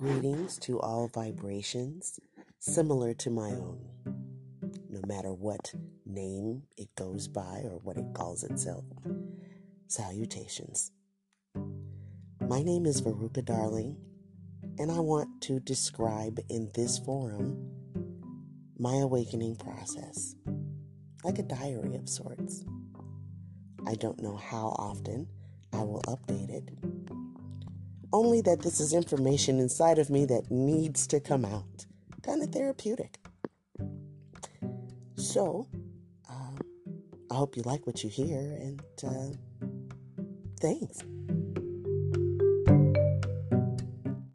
Greetings to all vibrations similar to my own, no matter what name it goes by or what it calls itself. Salutations. My name is Veruca Darling, and I want to describe in this forum my awakening process, like a diary of sorts. I don't know how often I will update it only that this is information inside of me that needs to come out. Kind of therapeutic. So, uh, I hope you like what you hear, and uh, thanks.